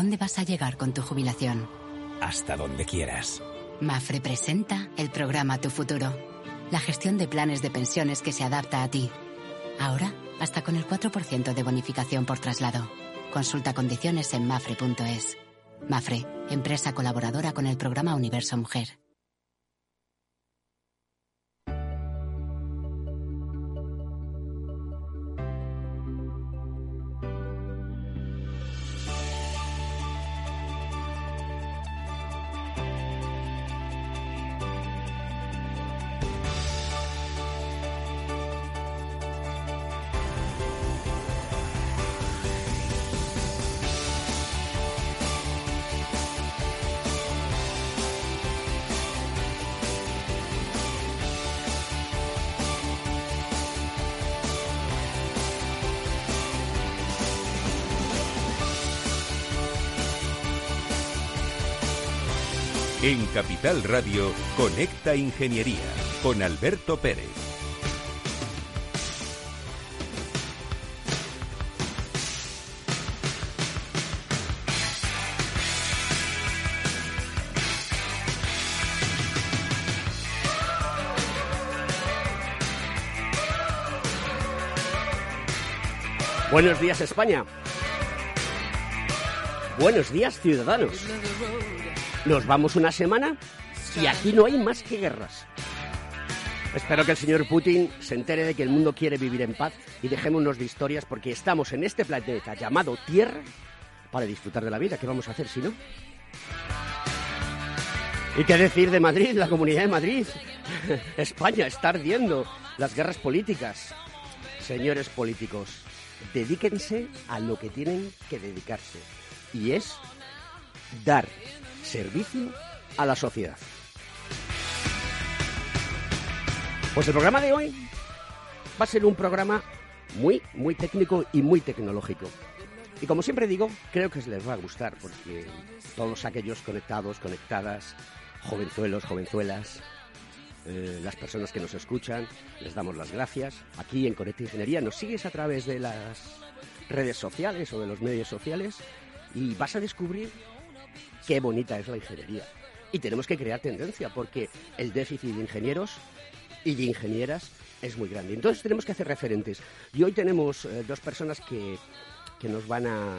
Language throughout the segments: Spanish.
dónde vas a llegar con tu jubilación? Hasta donde quieras. Mafre presenta el programa Tu Futuro. La gestión de planes de pensiones que se adapta a ti. Ahora, hasta con el 4% de bonificación por traslado. Consulta condiciones en mafre.es. Mafre, empresa colaboradora con el programa Universo Mujer. En Capital Radio, Conecta Ingeniería con Alberto Pérez. Buenos días España. Buenos días ciudadanos. Nos vamos una semana y aquí no hay más que guerras. Espero que el señor Putin se entere de que el mundo quiere vivir en paz y dejémonos de historias porque estamos en este planeta llamado Tierra para disfrutar de la vida. ¿Qué vamos a hacer si no? ¿Y qué decir de Madrid, la comunidad de Madrid? España está ardiendo. Las guerras políticas. Señores políticos, dedíquense a lo que tienen que dedicarse. Y es dar servicio a la sociedad. Pues el programa de hoy va a ser un programa muy, muy técnico y muy tecnológico. Y como siempre digo, creo que les va a gustar porque todos aquellos conectados, conectadas, jovenzuelos, jovenzuelas, eh, las personas que nos escuchan, les damos las gracias. Aquí en Conecta Ingeniería nos sigues a través de las redes sociales o de los medios sociales y vas a descubrir qué bonita es la ingeniería. Y tenemos que crear tendencia porque el déficit de ingenieros y de ingenieras es muy grande. Entonces tenemos que hacer referentes. Y hoy tenemos eh, dos personas que, que nos van a,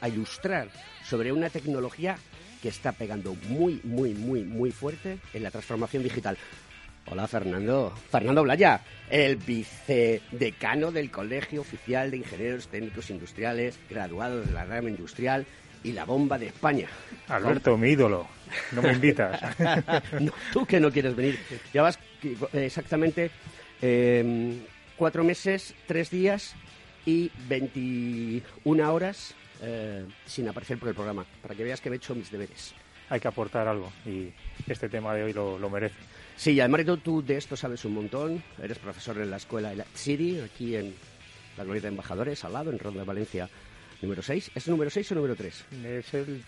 a ilustrar sobre una tecnología que está pegando muy, muy, muy, muy fuerte en la transformación digital. Hola Fernando. Fernando Blaya, el vicedecano del Colegio Oficial de Ingenieros Técnicos Industriales, graduado de la rama industrial y la bomba de España. Alberto, mi ídolo. No me invitas. No, tú que no quieres venir. Llevas exactamente eh, cuatro meses, tres días y 21 horas eh, sin aparecer por el programa, para que veas que he hecho mis deberes. Hay que aportar algo y este tema de hoy lo, lo merece. Sí, además tú de esto sabes un montón. Eres profesor en la escuela City, aquí en la Glorieta de Embajadores, al lado, en Ronda de Valencia, número 6. ¿Es el número 6 o número 3? Es el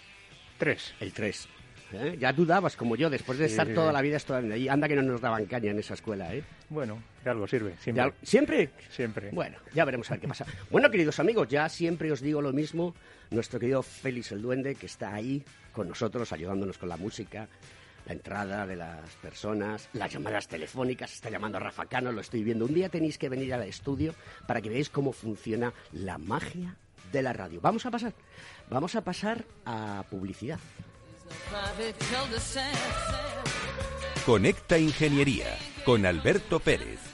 3. El 3. ¿eh? Ya dudabas, como yo, después de Sí, estar sí, toda sí. la vida estudiando allí. Anda que no nos daban caña en esa escuela, ¿eh? Bueno, de algo sirve. Siempre. ¿Siempre? Siempre. Bueno, ya veremos a ver qué pasa. Bueno, queridos amigos, ya siempre os digo lo mismo. Nuestro querido Félix el Duende, que está ahí con nosotros, ayudándonos con la música, la entrada de las personas, las llamadas telefónicas. Está llamando a Rafa Cano, lo estoy viendo. Un día tenéis que venir al estudio para que veáis cómo funciona la magia de la radio. Vamos a pasar, vamos a pasar a publicidad. Conecta Ingeniería con Alberto Pérez.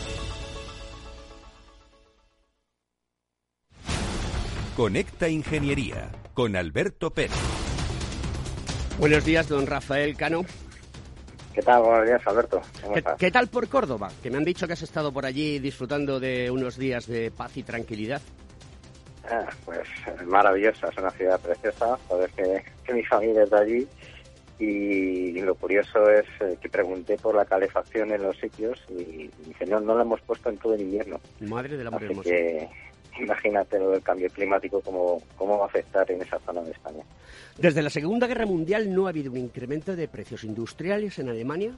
Conecta Ingeniería con Alberto Pérez. Buenos días, don Rafael Cano. ¿Qué tal? Buenos días, Alberto. ¿Qué, ¿Qué, tal por Córdoba? Que me han dicho que has estado por allí disfrutando de unos días de paz y tranquilidad. Ah, pues maravillosa, es una ciudad preciosa. Sabes que, que, mi familia es de allí. Y lo curioso es eh, que pregunté por la calefacción en los sitios y, y no, no la hemos puesto en todo el invierno. Madre del amor Así hermoso. que imagínate lo del cambio climático, cómo, cómo va a afectar en esa zona de España. Desde la Segunda Guerra Mundial no ha habido un incremento de precios industriales en Alemania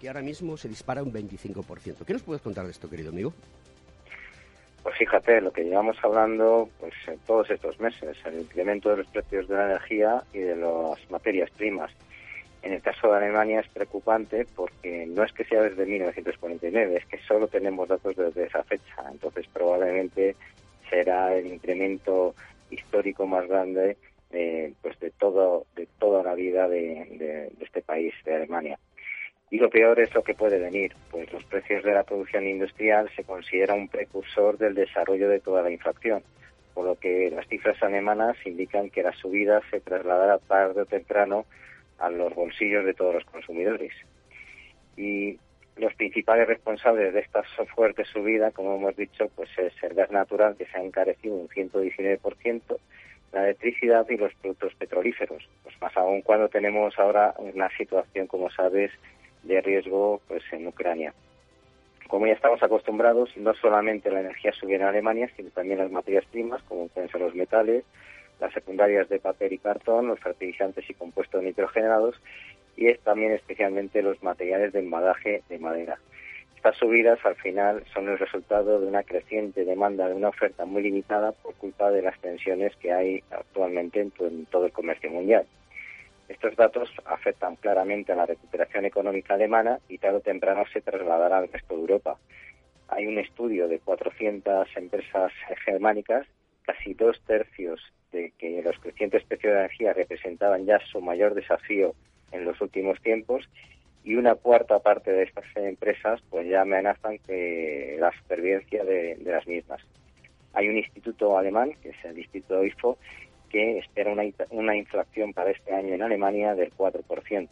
que ahora mismo se dispara un 25%. ¿Qué nos puedes contar de esto, querido amigo? Pues fíjate, lo que llevamos hablando pues en todos estos meses, el incremento de los precios de la energía y de las materias primas. En el caso de Alemania es preocupante porque no es que sea desde 1949, es que solo tenemos datos desde esa fecha. Entonces probablemente será el incremento histórico más grande eh, pues de todo de toda la vida de, de, este país de Alemania. Y lo peor es lo que puede venir pues los precios de la producción industrial se considera un precursor del desarrollo de toda la inflación por lo que las cifras alemanas indican que la subida se trasladará tarde o temprano a los bolsillos de todos los consumidores. Y principales responsables de esta fuerte subida, como hemos dicho, pues es el gas natural, que se ha encarecido un 119%, la electricidad y los productos petrolíferos. Pues más aún cuando tenemos ahora una situación, como sabes, de riesgo pues en Ucrania. Como ya estamos acostumbrados, no solamente la energía sube en Alemania, sino también las materias primas, como pueden ser los metales, las secundarias de papel y cartón, los fertilizantes y compuestos nitrogenados, y es también especialmente los materiales de embalaje de madera. Estas subidas al final son el resultado de una creciente demanda de una oferta muy limitada por culpa de las tensiones que hay actualmente en, todo el comercio mundial. Estos datos afectan claramente a la recuperación económica alemana y tarde o temprano se trasladará al resto de Europa. Hay un estudio de 400 empresas germánicas, casi dos tercios de que los crecientes precios de energía representaban ya su mayor desafío en los últimos tiempos y una cuarta parte de estas empresas pues ya amenazan que la supervivencia de, las mismas. Hay un instituto alemán, que es el Instituto IFO, que espera una, una inflación para este año en Alemania del 4%.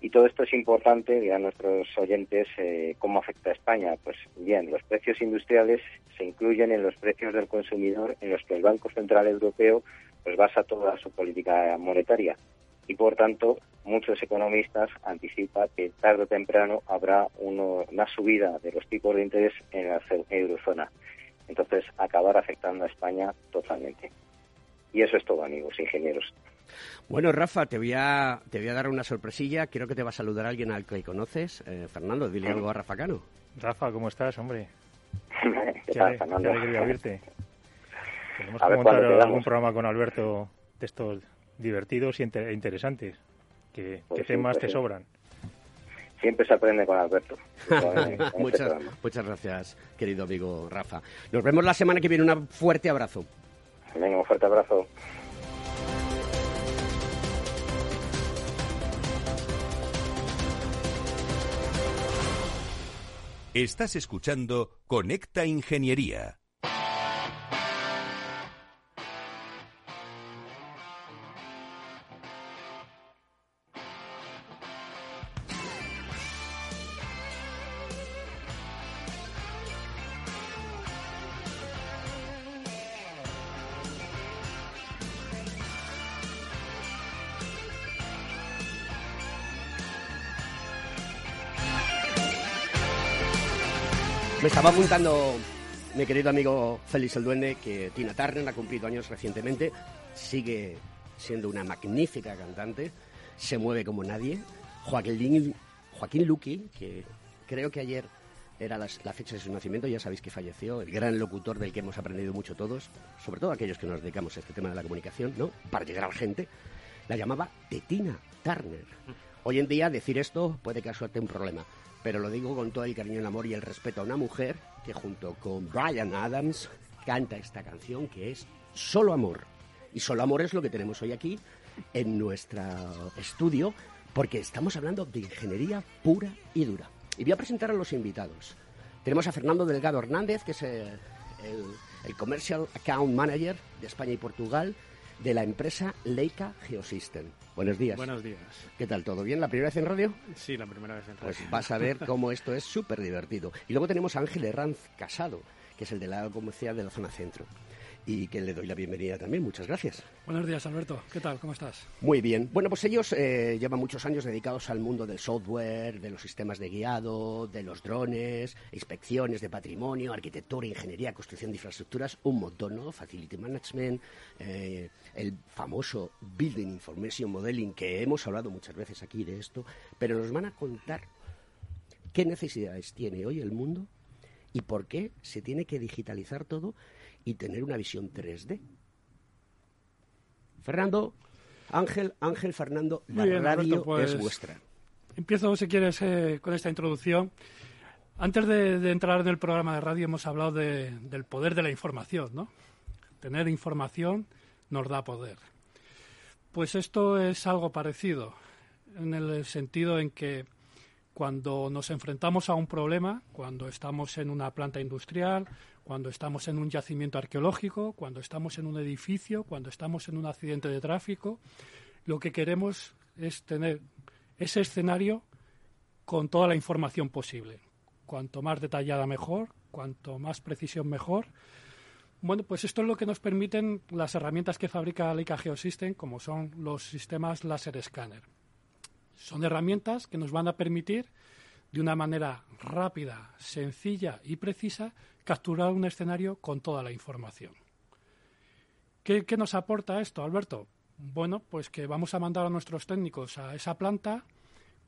Y todo esto es importante, dirán nuestros oyentes, eh, ¿cómo afecta a España? Pues bien, los precios industriales se incluyen en los precios del consumidor en los que el Banco Central Europeo pues basa toda su política monetaria y por tanto muchos economistas anticipan que tarde o temprano habrá uno, una subida de los tipos de interés en la eurozona. Entonces acabar afectando a España totalmente. Y eso es todo, amigos ingenieros. Bueno, Rafa, te voy a, te voy a dar una sorpresilla. Quiero que te va a saludar alguien al que conoces. Eh, Fernando, dile algo a Rafa Cano. Rafa, ¿cómo estás, hombre? ¿Qué, ¿Qué tal, Fernando? Qué alegría oírte. Tenemos que montar algún programa con Alberto de estos divertidos e interesantes. ¿Qué, pues qué temas te sobran? Siempre se aprende con Alberto. Con, con muchas, este muchas gracias, querido amigo Rafa. Nos vemos la semana que viene. Un fuerte abrazo. Venga, un fuerte abrazo. Estás escuchando Conecta Ingeniería. Estaba apuntando mi querido amigo Félix el Duende que Tina Turner ha cumplido años recientemente, sigue siendo una magnífica cantante, se mueve como nadie. Joaquín, Joaquín Luqui, que creo que ayer era la, fecha de su nacimiento, ya sabéis que falleció, el gran locutor del que hemos aprendido mucho todos, sobre todo aquellos que nos dedicamos a este tema de la comunicación, ¿no? Para llegar a la gente, la llamaba Tetina Turner. Hoy en día decir esto puede causarte un problema, pero lo digo con todo el cariño, el amor y el respeto a una mujer que junto con Brian Adams canta esta canción que es Solo Amor. Y Solo Amor es lo que tenemos hoy aquí en nuestro estudio porque estamos hablando de ingeniería pura y dura. Y voy a presentar a los invitados. Tenemos a Fernando Delgado Hernández, que es el, Commercial Account Manager de España y Portugal de la empresa Leica Geosystem. Buenos días. Buenos días. ¿Qué tal? ¿Todo bien? ¿La primera vez en radio? Sí, la primera vez en radio. Pues vas a ver cómo esto es súper divertido. Y luego tenemos a Ángel Herranz Casado, que es el de la comercial de la zona centro y que le doy la bienvenida también. Muchas gracias. Buenos días, Alberto. ¿Qué tal? ¿Cómo estás? Muy bien. Bueno, pues ellos eh, llevan muchos años dedicados al mundo del software, de los sistemas de guiado, de los drones, inspecciones de patrimonio, arquitectura, ingeniería, construcción de infraestructuras, un montón, ¿no? Facility Management, eh, el famoso Building Information Modeling, que hemos hablado muchas veces aquí de esto, pero nos van a contar qué necesidades tiene hoy el mundo y por qué se tiene que digitalizar todo y tener una visión 3D. Fernando, Ángel, Ángel Fernando, la radio pues, es vuestra. Empiezo, si quieres, eh, con esta introducción. Antes de, entrar en el programa de radio hemos hablado del poder de la información, ¿no? Tener información nos da poder. Pues esto es algo parecido, en el sentido en que cuando nos enfrentamos a un problema, cuando estamos en una planta industrial, cuando estamos en un yacimiento arqueológico, cuando estamos en un edificio, cuando estamos en un accidente de tráfico, lo que queremos es tener ese escenario con toda la información posible. Cuanto más detallada mejor, cuanto más precisión mejor. Bueno, pues esto es lo que nos permiten las herramientas que fabrica Leica Geosystem, como son los sistemas láser escáner. Son herramientas que nos van a permitir, de una manera rápida, sencilla y precisa, capturar un escenario con toda la información. ¿Qué, nos aporta esto, Alberto? Bueno, pues que vamos a mandar a nuestros técnicos a esa planta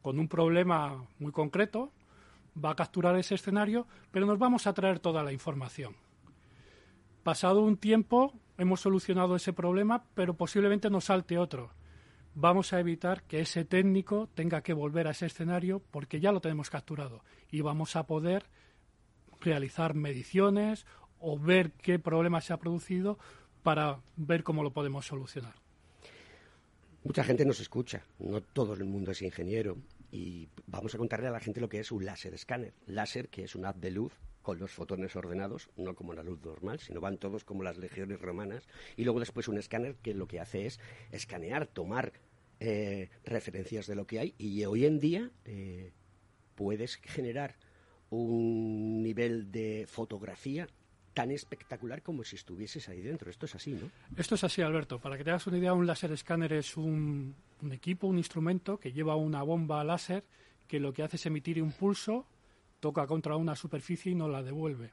con un problema muy concreto, va a capturar ese escenario, pero nos vamos a traer toda la información. Pasado un tiempo, hemos solucionado ese problema, pero posiblemente nos salte otro vamos a evitar que ese técnico tenga que volver a ese escenario porque ya lo tenemos capturado y vamos a poder realizar mediciones o ver qué problema se ha producido para ver cómo lo podemos solucionar. Mucha gente nos escucha, no todo el mundo es ingeniero y vamos a contarle a la gente lo que es un láser escáner. Láser, que es una app de luz con los fotones ordenados, no como la luz normal, sino van todos como las legiones romanas. Y luego después un escáner que lo que hace es escanear, tomar eh, referencias de lo que hay y hoy en día eh, puedes generar un nivel de fotografía tan espectacular como si estuvieses ahí dentro. Esto es así, ¿no? Esto es así, Alberto. Para que te hagas una idea, un láser escáner es un, un equipo, un instrumento que lleva una bomba láser que lo que hace es emitir un pulso, toca contra una superficie y no la devuelve.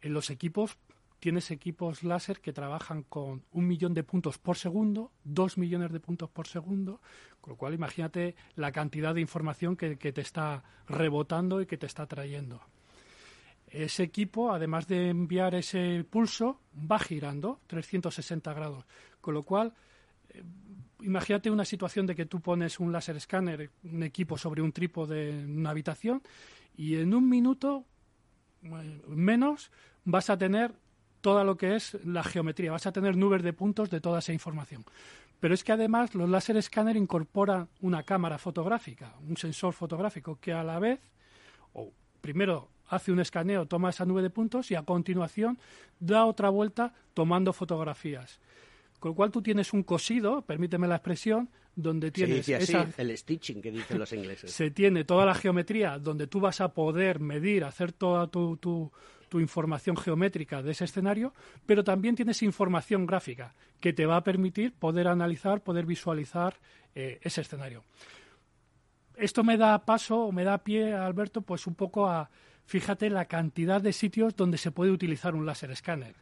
En los equipos tienes equipos láser que trabajan con un millón de puntos por segundo, dos millones de puntos por segundo, con lo cual imagínate la cantidad de información que, te está rebotando y que te está trayendo. Ese equipo, además de enviar ese pulso, va girando 360 grados, con lo cual eh, imagínate una situación de que tú pones un láser escáner, un equipo sobre un trípode en una habitación y en un minuto eh, menos vas a tener toda lo que es la geometría. Vas a tener nubes de puntos de toda esa información. Pero es que además los láser escáner incorporan una cámara fotográfica, un sensor fotográfico que a la vez, o primero hace un escaneo, toma esa nube de puntos y a continuación da otra vuelta tomando fotografías. Con lo cual tú tienes un cosido, permíteme la expresión, donde tienes el stitching que dicen los ingleses. Se tiene toda la geometría donde tú vas a poder medir, hacer toda tu, tu tu información geométrica de ese escenario, pero también tienes información gráfica que te va a permitir poder analizar, poder visualizar eh, ese escenario. Esto me da paso o me da pie, Alberto, pues un poco a, fíjate, la cantidad de sitios donde se puede utilizar un láser escáner.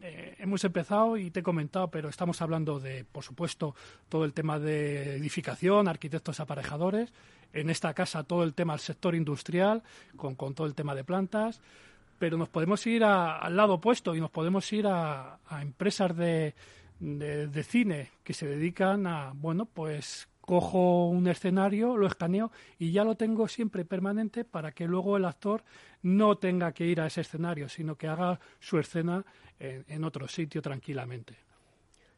Eh, hemos empezado y te he comentado, pero estamos hablando de, por supuesto, todo el tema de edificación, arquitectos aparejadores. En esta casa todo el tema del sector industrial, con, todo el tema de plantas. Pero nos podemos ir al lado opuesto y nos podemos ir a, empresas de, de, cine que se dedican a, bueno, pues cojo un escenario, lo escaneo y ya lo tengo siempre permanente para que luego el actor no tenga que ir a ese escenario, sino que haga su escena en, otro sitio tranquilamente.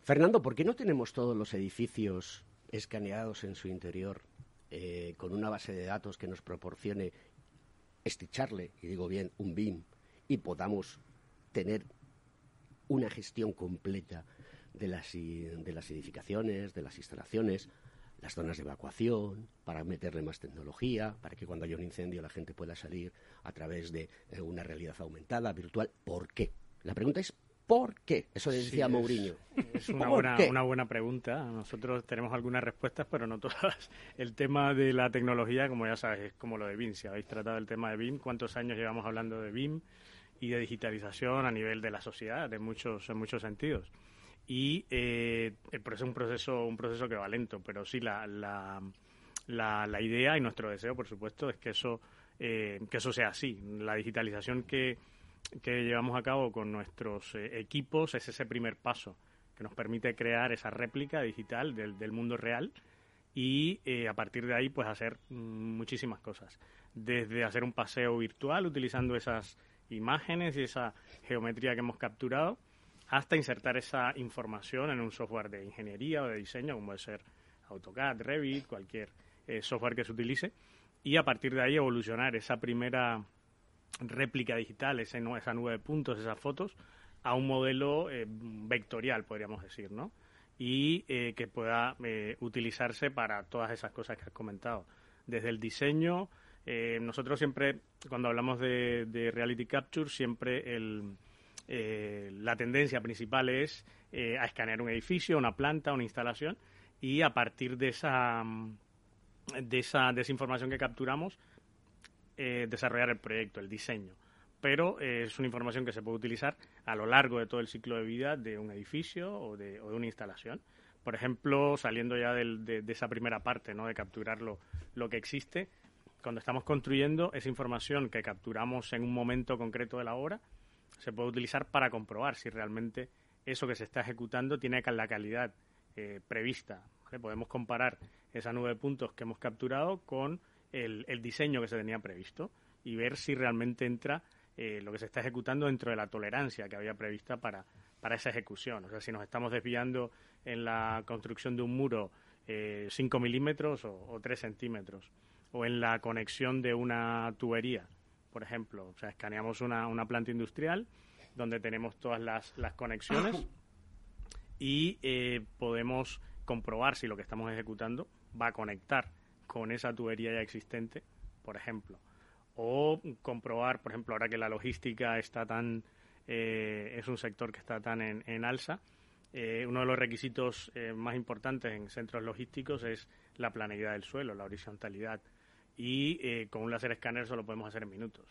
Fernando, ¿por qué no tenemos todos los edificios escaneados en su interior eh, con una base de datos que nos proporcione esticharle, y digo bien, un BIM, y podamos tener una gestión completa de las, de las edificaciones, de las instalaciones, las zonas de evacuación, para meterle más tecnología, para que cuando haya un incendio la gente pueda salir a través de eh, una realidad aumentada, virtual. ¿Por qué? La pregunta es ¿por qué? Eso decía Mourinho. Es, una, buena, una buena pregunta. Nosotros tenemos algunas respuestas, pero no todas. El tema de la tecnología, como ya sabes, es como lo de BIM. Si habéis tratado el tema de BIM, ¿cuántos años llevamos hablando de BIM y de digitalización a nivel de la sociedad, de muchos, en muchos sentidos? Y eh, es un proceso, un proceso que va lento, pero sí la, la, la, idea y nuestro deseo, por supuesto, es que eso, eh, que eso sea así. La digitalización que que llevamos a cabo con nuestros eh, equipos es ese primer paso que nos permite crear esa réplica digital del, del mundo real y eh, a partir de ahí pues hacer muchísimas cosas desde hacer un paseo virtual utilizando esas imágenes y esa geometría que hemos capturado hasta insertar esa información en un software de ingeniería o de diseño como puede ser AutoCAD, Revit, cualquier eh, software que se utilice y a partir de ahí evolucionar esa primera réplica digital, esa nube de puntos, esas fotos, a un modelo eh, vectorial, podríamos decir, ¿no? Y eh, que pueda utilizarse para todas esas cosas que has comentado. Desde el diseño, nosotros siempre, cuando hablamos de, Reality Capture, siempre el, la tendencia principal es a escanear un edificio, una planta, una instalación, y a partir de esa, de esa, de información que capturamos, eh, desarrollar el proyecto, el diseño. Pero eh, es una información que se puede utilizar a lo largo de todo el ciclo de vida de un edificio o de, una instalación. Por ejemplo, saliendo ya de, esa primera parte, ¿no? de capturar lo, que existe, cuando estamos construyendo esa información que capturamos en un momento concreto de la obra, se puede utilizar para comprobar si realmente eso que se está ejecutando tiene la calidad eh, prevista. Podemos comparar esa nube de puntos que hemos capturado con el, diseño que se tenía previsto y ver si realmente entra eh, lo que se está ejecutando dentro de la tolerancia que había prevista para, para esa ejecución. O sea, si nos estamos desviando en la construcción de un muro eh, 5 milímetros o, 3 centímetros, o en la conexión de una tubería, por ejemplo. O sea, escaneamos una, una planta industrial donde tenemos todas las, las conexiones y eh, podemos comprobar si lo que estamos ejecutando va a conectar con esa tubería ya existente, por ejemplo. O comprobar, por ejemplo, ahora que la logística está tan, eh, es un sector que está tan en, alza, eh, uno de los requisitos eh, más importantes en centros logísticos es la planeidad del suelo, la horizontalidad. Y con un láser escáner eso lo podemos hacer en minutos.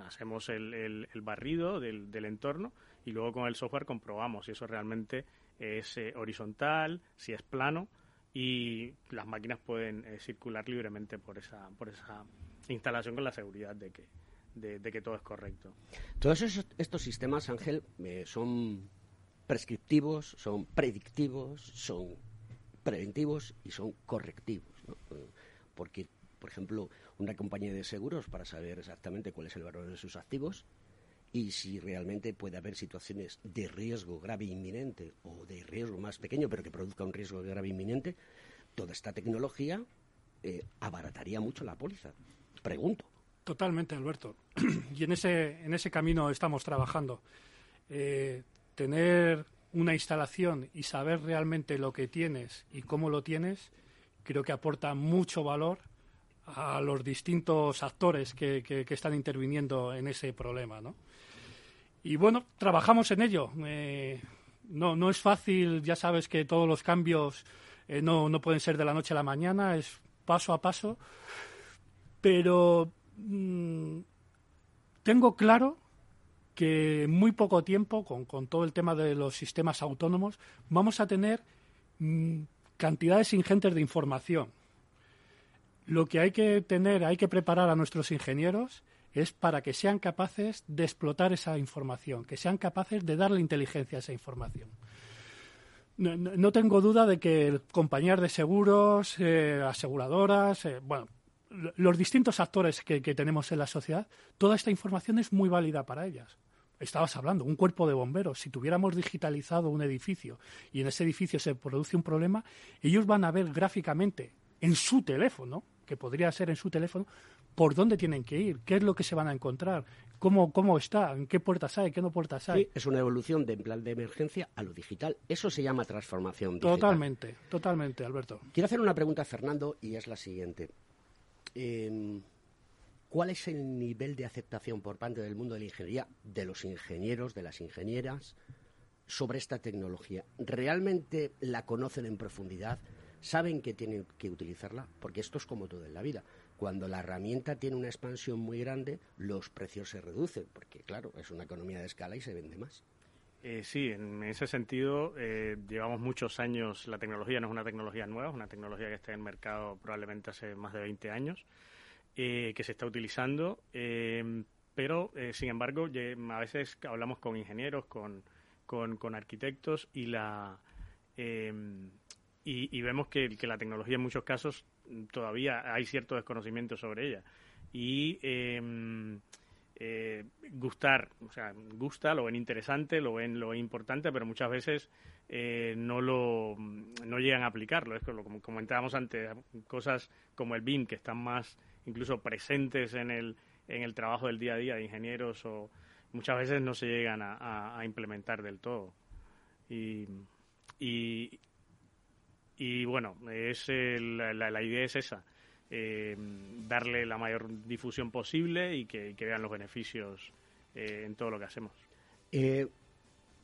Hacemos el, el, barrido del, del, entorno y luego con el software comprobamos si eso realmente es horizontal, si es plano y las máquinas pueden eh, circular libremente por esa, por esa instalación con la seguridad de que, de, que todo es correcto. Todos estos sistemas, Ángel, eh, son prescriptivos, son predictivos, son preventivos y son correctivos. Porque, por ejemplo, una compañía de seguros, para saber exactamente cuál es el valor de sus activos, y si realmente puede haber situaciones de riesgo grave inminente o de riesgo más pequeño pero que produzca un riesgo grave inminente, toda esta tecnología eh, abarataría mucho la póliza. Pregunto. Totalmente, Alberto. y en ese, en ese camino estamos trabajando. Eh, tener una instalación y saber realmente lo que tienes y cómo lo tienes, creo que aporta mucho valor a los distintos actores que, que, están interviniendo en ese problema, ¿no? Y bueno, trabajamos en ello. Eh, no, no es fácil, ya sabes que todos los cambios eh, no, no pueden ser de la noche a la mañana, es paso a paso, pero mm, tengo claro que en muy poco tiempo, con, todo el tema de los sistemas autónomos, vamos a tener mm, cantidades ingentes de información. Lo que hay que tener, hay que preparar a nuestros ingenieros es para que sean capaces de explotar esa información, que sean capaces de darle inteligencia a esa información. No, tengo duda de que compañías de seguros, eh, aseguradoras, eh, bueno, los distintos actores que, tenemos en la sociedad, toda esta información es muy válida para ellas estabas hablando, un cuerpo de bomberos, si tuviéramos digitalizado un edificio y en ese edificio se produce un problema, ellos van a ver gráficamente en su teléfono, que podría ser en su teléfono, por dónde tienen que ir, qué es lo que se van a encontrar, cómo, cómo está, en qué puertas hay, qué no puertas hay. Sí, es una evolución de plan de emergencia a lo digital. Eso se llama transformación digital. Totalmente, totalmente, Alberto. Quiero hacer una pregunta a Fernando y es la siguiente. Eh, ¿Cuál es el nivel de aceptación por parte del mundo de la ingeniería, de los ingenieros, de las ingenieras, sobre esta tecnología? ¿Realmente la conocen en profundidad? ¿Saben que tienen que utilizarla? Porque esto es como todo en la vida. Cuando la herramienta tiene una expansión muy grande, los precios se reducen, porque claro, es una economía de escala y se vende más. Eh, sí, en ese sentido eh, llevamos muchos años, la tecnología no es una tecnología nueva, es una tecnología que está en el mercado probablemente hace más de 20 años eh, que se está utilizando, pero sin embargo a veces hablamos con ingenieros, con, con, arquitectos y la y, vemos que, la tecnología en muchos casos todavía hay cierto desconocimiento sobre ella y gustar, o sea, gusta, lo ven interesante, lo ven lo importante, pero muchas veces no lo no llegan a aplicarlo. Es como comentábamos antes, cosas como el BIM que están más incluso presentes en el, en el trabajo del día a día de ingenieros o muchas veces no se llegan a, implementar del todo. Y, bueno, es la, la, idea es esa, eh, darle la mayor difusión posible y que, vean los beneficios eh, en todo lo que hacemos. Eh,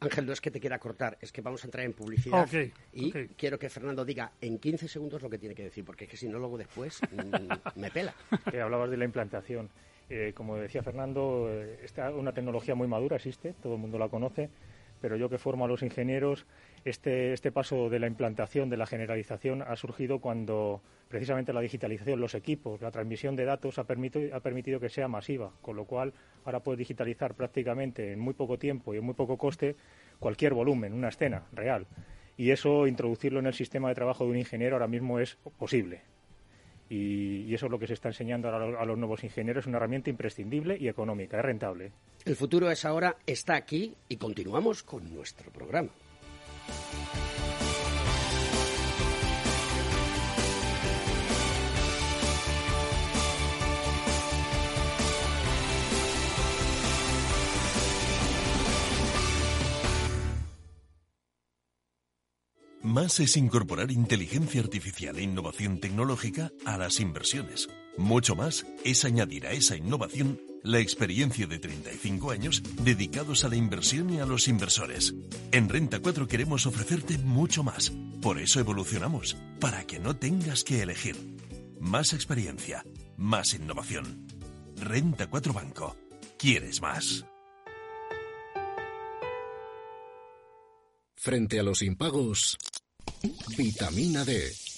Ángel, no es que te quiera cortar, es que vamos a entrar en publicidad y quiero que Fernando diga en 15 segundos lo que tiene que decir, porque es que si no, luego después mm, me pela. Hablabas de la implantación. Eh, como decía Fernando, eh, esta una tecnología muy madura existe, todo el mundo la conoce, pero yo que formo a los ingenieros, este, este paso de la implantación, de la generalización, ha surgido cuando precisamente la digitalización, los equipos, la transmisión de datos ha permitido, ha permitido que sea masiva, con lo cual ahora puedes digitalizar prácticamente en muy poco tiempo y en muy poco coste cualquier volumen, una escena real. Y eso, introducirlo en el sistema de trabajo de un ingeniero ahora mismo es posible. Y, eso es lo que se está enseñando a, los nuevos ingenieros, es una herramienta imprescindible y económica, es rentable. El futuro es ahora, está aquí y continuamos con nuestro programa. Más es incorporar inteligencia artificial e innovación tecnológica a las inversiones. Mucho más es añadir a esa innovación la experiencia de 35 años dedicados a la inversión y a los inversores. En Renta 4 queremos ofrecerte mucho más. Por eso evolucionamos, para que no tengas que elegir. Más experiencia, más innovación. Renta 4 Banco. ¿Quieres más? Frente a los impagos, vitamina D,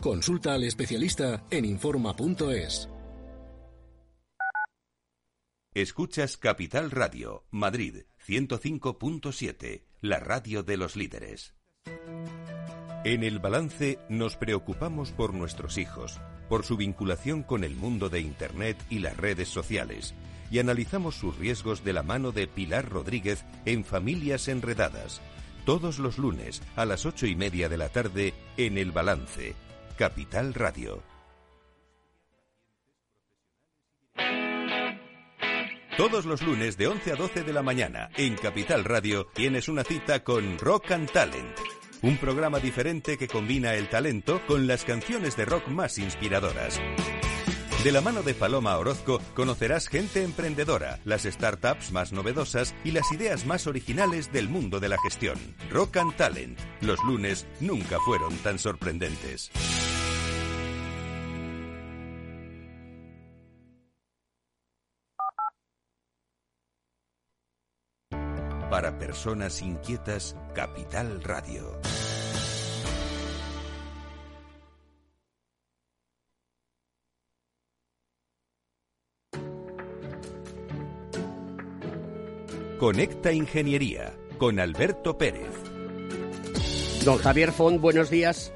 Consulta al especialista en Informa.es. Escuchas Capital Radio, Madrid 105.7, la radio de los líderes. En el balance nos preocupamos por nuestros hijos, por su vinculación con el mundo de Internet y las redes sociales, y analizamos sus riesgos de la mano de Pilar Rodríguez en Familias Enredadas, todos los lunes a las ocho y media de la tarde en El Balance, Capital Radio. Todos los lunes de 11 a 12 de la mañana en Capital Radio tienes una cita con Rock and Talent. Un programa diferente que combina el talento con las canciones de rock más inspiradoras. De la mano de Paloma Orozco conocerás gente emprendedora, las startups más novedosas y las ideas más originales del mundo de la gestión. Rock and Talent. Los lunes nunca fueron tan sorprendentes. Para personas inquietas, Capital Radio. Conecta Ingeniería con Alberto Pérez. Don Javier Font, buenos días.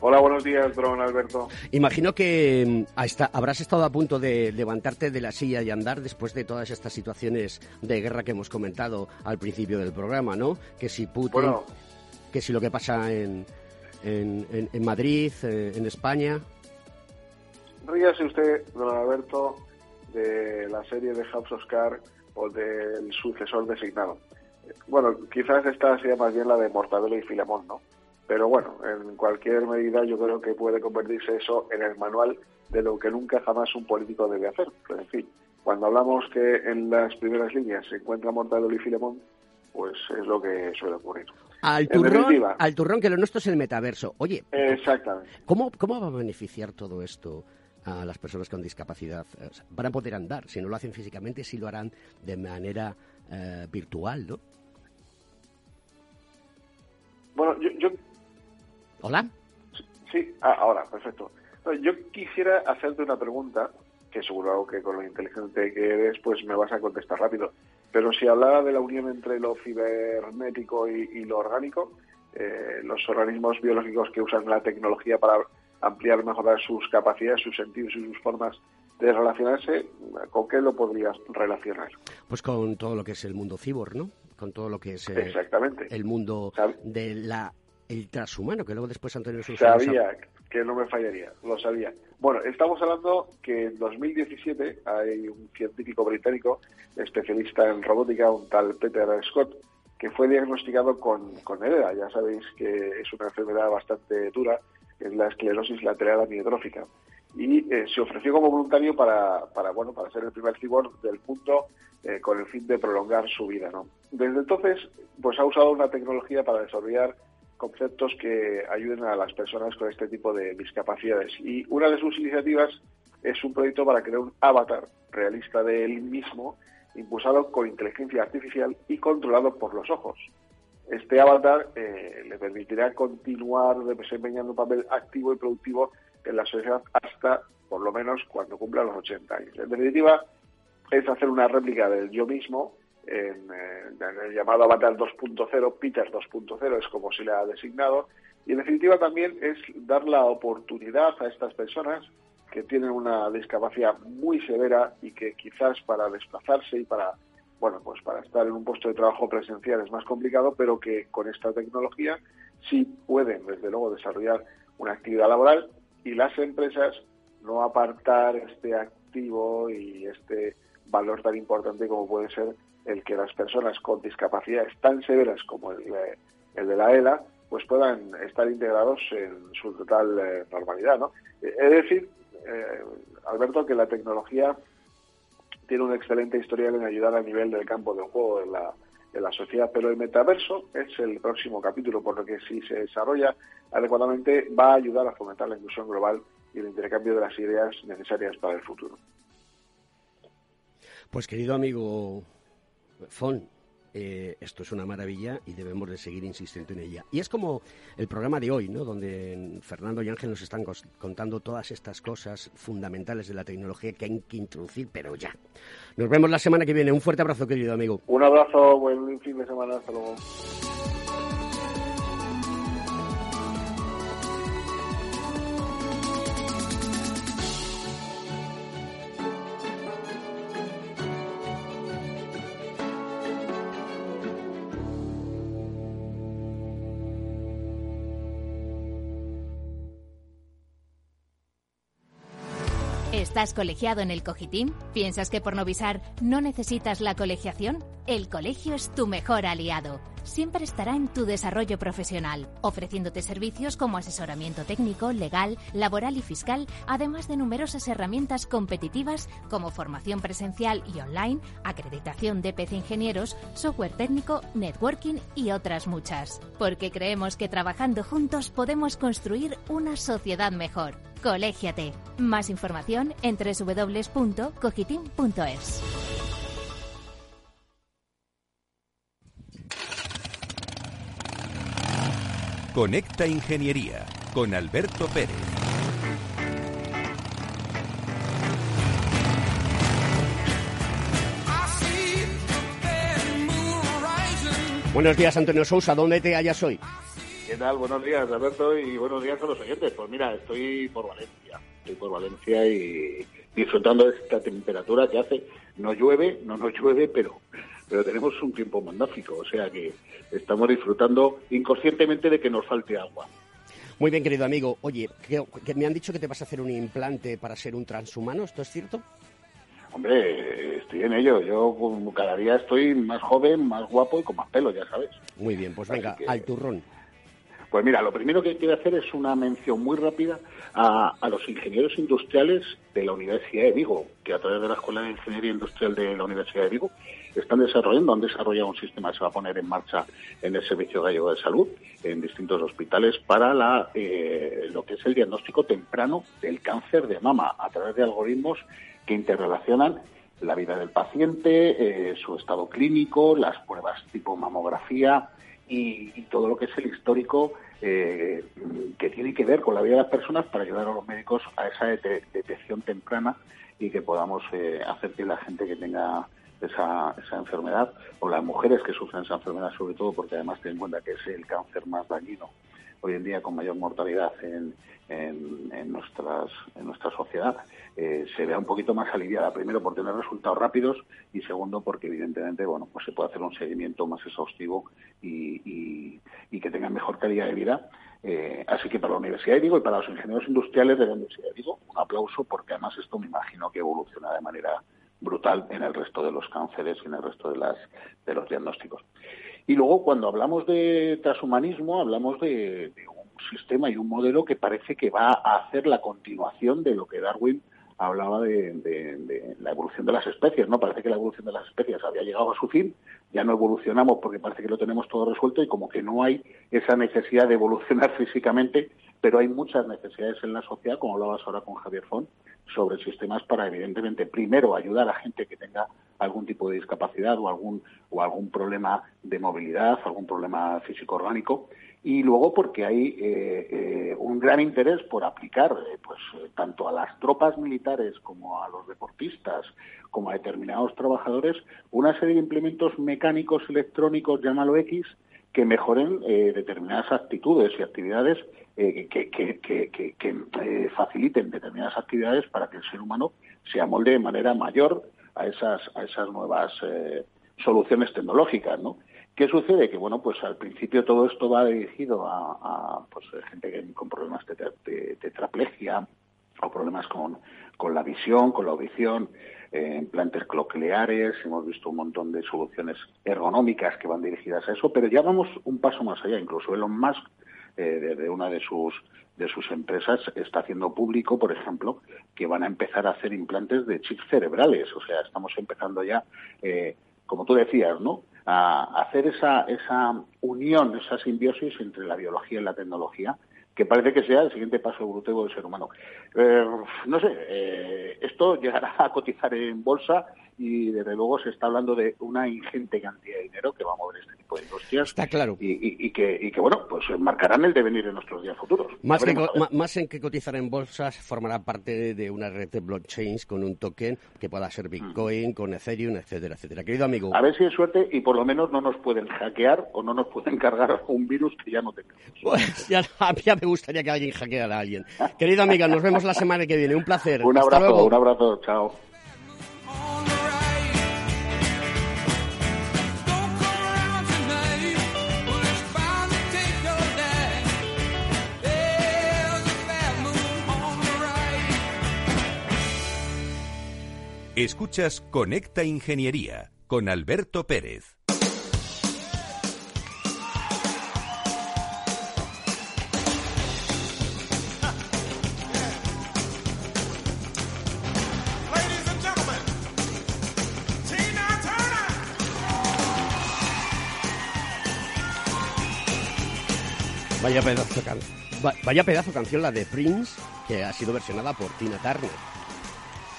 Hola, buenos días, don Alberto. Imagino que mm, habrás estado a punto de levantarte de la silla y andar después de todas estas situaciones de guerra que hemos comentado al principio del programa, ¿no? Que si Putin, que si lo que pasa en, en, Madrid, eh, en España. Ríase usted, don Alberto, de la serie de House of Cards o del sucesor designado. Bueno, quizás esta sea más bien la de Mortadelo y Filemón, ¿no? Pero bueno, en cualquier medida yo creo que puede convertirse eso en el manual de lo que nunca jamás un político debe hacer. Pero en fin, cuando hablamos que en las primeras líneas se encuentra Mortadelo y Filemón, pues es lo que suele ocurrir. Al turrón, al turrón que lo nuestro es el metaverso. Oye, Exactamente. ¿cómo, ¿cómo va a beneficiar todo esto a las personas con discapacidad. van a poder andar, si no lo hacen físicamente, sí lo harán de manera eh, virtual, ¿no? Bueno, yo... ¿Hola? Sí, ah, ahora, perfecto. Yo quisiera hacerte una pregunta, que seguro que con lo inteligente que eres, pues me vas a contestar rápido. Pero si hablara de la unión entre lo cibernético y, lo orgánico, eh, los organismos biológicos que usan la tecnología para ampliar, mejorar sus capacidades, sus sentidos y sus formas de relacionarse, ¿con qué lo podrías relacionar? Pues con todo lo que es el mundo cibor, ¿no? Con todo lo que es eh, Exactamente. el mundo de la el transhumano, que luego después Antonio sus Sabía que no me fallaría, lo sabía. Bueno, estamos hablando que en 2017 hay un científico británico, especialista en robótica, un tal Peter Scott, que fue diagnosticado con, con EREDA. Ya sabéis que es una enfermedad bastante dura es la esclerosis lateral amiotrófica. Y eh, se ofreció como voluntario para, para, bueno, para ser el primer cyborg del mundo eh, con el fin de prolongar su vida. ¿no? Desde entonces, pues ha usado una tecnología para desarrollar conceptos que ayuden a las personas con este tipo de discapacidades. Y una de sus iniciativas es un proyecto para crear un avatar realista de él mismo, impulsado con inteligencia artificial y controlado por los ojos este avatar eh, le permitirá continuar desempeñando un papel activo y productivo en la sociedad hasta, por lo menos, cuando cumpla los 80 años. En definitiva, es hacer una réplica del yo mismo en, eh, el llamado avatar 2.0, Peter 2.0 es como se le ha designado, y en definitiva también es dar la oportunidad a estas personas que tienen una discapacidad muy severa y que quizás para desplazarse y para bueno, pues para estar en un puesto de trabajo presencial es más complicado, pero que con esta tecnología sí pueden, desde luego, desarrollar una actividad laboral y las empresas no apartar este activo y este valor tan importante como puede ser el que las personas con discapacidades tan severas como el, de la ELA pues puedan estar integrados en su total eh, normalidad. ¿no? Es decir, eh, Alberto, que la tecnología tiene una excelente historial en ayudar a nivel del campo del juego en la, la sociedad, pero el metaverso es el próximo capítulo, por lo que si se desarrolla adecuadamente va a ayudar a fomentar la inclusión global y el intercambio de las ideas necesarias para el futuro. Pues querido amigo Fon, eh, esto es una maravilla y debemos de seguir insistiendo en ella. Y es como el programa de hoy, ¿no? donde Fernando y Ángel nos están contando todas estas cosas fundamentales de la tecnología que hay que introducir, pero ya. Nos vemos la semana que viene. Un fuerte abrazo, querido amigo. Un abrazo, buen fin de semana. Hasta luego. ¿Estás colegiado en el Cogitim? ¿Piensas que por no visar no necesitas la colegiación? El colegio es tu mejor aliado. Siempre estará en tu desarrollo profesional, ofreciéndote servicios como asesoramiento técnico, legal, laboral y fiscal, además de numerosas herramientas competitivas como formación presencial y online, acreditación de PC Ingenieros, software técnico, networking y otras muchas. Porque creemos que trabajando juntos podemos construir una sociedad mejor. Colégiate. Más información en www.cogitim.es. Conecta Ingeniería con Alberto Pérez. Buenos días, Antonio Sousa. ¿Dónde te hallas hoy? ¿Qué tal? Buenos días, Alberto, y buenos días a los oyentes. Pues mira, estoy por Valencia. Estoy por Valencia y disfrutando de esta temperatura que hace. No llueve, no nos llueve, pero pero tenemos un tiempo magnífico, o sea que estamos disfrutando inconscientemente de que nos falte agua. Muy bien, querido amigo. Oye, que, me han dicho que te vas a hacer un implante para ser un transhumano, ¿esto es cierto? Hombre, estoy en ello. Yo cada día estoy más joven, más guapo y con más pelo, ya sabes. Muy bien, pues venga, al turrón. Pues mira, lo primero que quiero hacer es una mención muy rápida a, a, los ingenieros industriales de la Universidad de Vigo, que a través de la Escuela de Ingeniería Industrial de la Universidad de Vigo están desarrollando, han desarrollado un sistema que se va a poner en marcha en el Servicio Gallego de Salud, en distintos hospitales, para la, eh, lo que es el diagnóstico temprano del cáncer de mama, a través de algoritmos que interrelacionan la vida del paciente, eh, su estado clínico, las pruebas tipo mamografía, y, todo lo que es el histórico eh, que tiene que ver con la vida de las personas para ayudar a los médicos a esa detección temprana y que podamos eh, hacer que la gente que tenga esa, esa enfermedad o las mujeres que sufren esa enfermedad sobre todo porque además ten en cuenta que es el cáncer más dañino hoy en día con mayor mortalidad en, en, nuestras, en nuestra sociedad, eh, se vea un poquito más aliviada. Primero, por tener resultados rápidos y segundo, porque evidentemente bueno, pues se puede hacer un seguimiento más exhaustivo y, y, que tenga mejor calidad de vida. Eh, así que para la Universidad de y para los ingenieros industriales de la Universidad de Vigo, un aplauso porque además esto me imagino que evoluciona de manera brutal en el resto de los cánceres y en el resto de, las, de los diagnósticos. Y luego, cuando hablamos de transhumanismo, hablamos de, un sistema y un modelo que parece que va a hacer la continuación de lo que Darwin hablaba de, la evolución de las especies, ¿no? Parece que la evolución de las especies había llegado a su fin, ya no evolucionamos porque parece que lo tenemos todo resuelto y como que no hay esa necesidad de evolucionar físicamente, pero hay muchas necesidades en la sociedad, como hablabas ahora con Javier Font, sobre sistemas para, evidentemente, primero ayudar a gente que tenga algún tipo de discapacidad o algún, o algún problema de movilidad, algún problema físico-orgánico, y luego porque hay eh, eh, un gran interés por aplicar eh, pues tanto a las tropas militares como a los deportistas como a determinados trabajadores una serie de implementos mecánicos electrónicos llámalo X que mejoren determinadas actitudes y actividades que, que faciliten determinadas actividades para que el ser humano se amolde de manera mayor a esas, a esas nuevas eh, soluciones tecnológicas, ¿no? ¿Qué sucede? Que, bueno, pues al principio todo esto va dirigido a, pues, gente con problemas de, tetraplegia o problemas con, con, la visión, con la audición, eh, implantes cocleares, hemos visto un montón de soluciones ergonómicas que van dirigidas a eso, pero ya vamos un paso más allá. Incluso Elon Musk, eh, desde una de sus de sus empresas está haciendo público, por ejemplo, que van a empezar a hacer implantes de chips cerebrales. O sea, estamos empezando ya, eh, como tú decías, ¿no? A hacer esa, esa unión, esa simbiosis entre la biología y la tecnología, que parece que sea el siguiente paso evolutivo del ser humano. Eh, no sé, eh, esto llegará a cotizar en bolsa y desde luego se está hablando de una ingente cantidad de dinero que va a mover este tipo de industrias. Está claro. Y, que, y que, bueno, pues marcarán el devenir en nuestros días futuros. Más, más en que cotizar en bolsas, formará parte de una red de blockchains con un token que pueda ser Bitcoin, con Ethereum, etcétera, etcétera. Querido amigo. A ver si es suerte y por lo menos no nos pueden hackear o no nos pueden cargar un virus que ya no tengamos. Pues ya, me gustaría que alguien hackeara a alguien. Querido amiga, nos vemos la semana que viene. Un placer. Un abrazo, un abrazo. Chao. Escuchas Conecta Ingeniería con Alberto Pérez. Vaya pedazo, vaya pedazo canción la de Prince, que ha sido versionada por Tina Turner.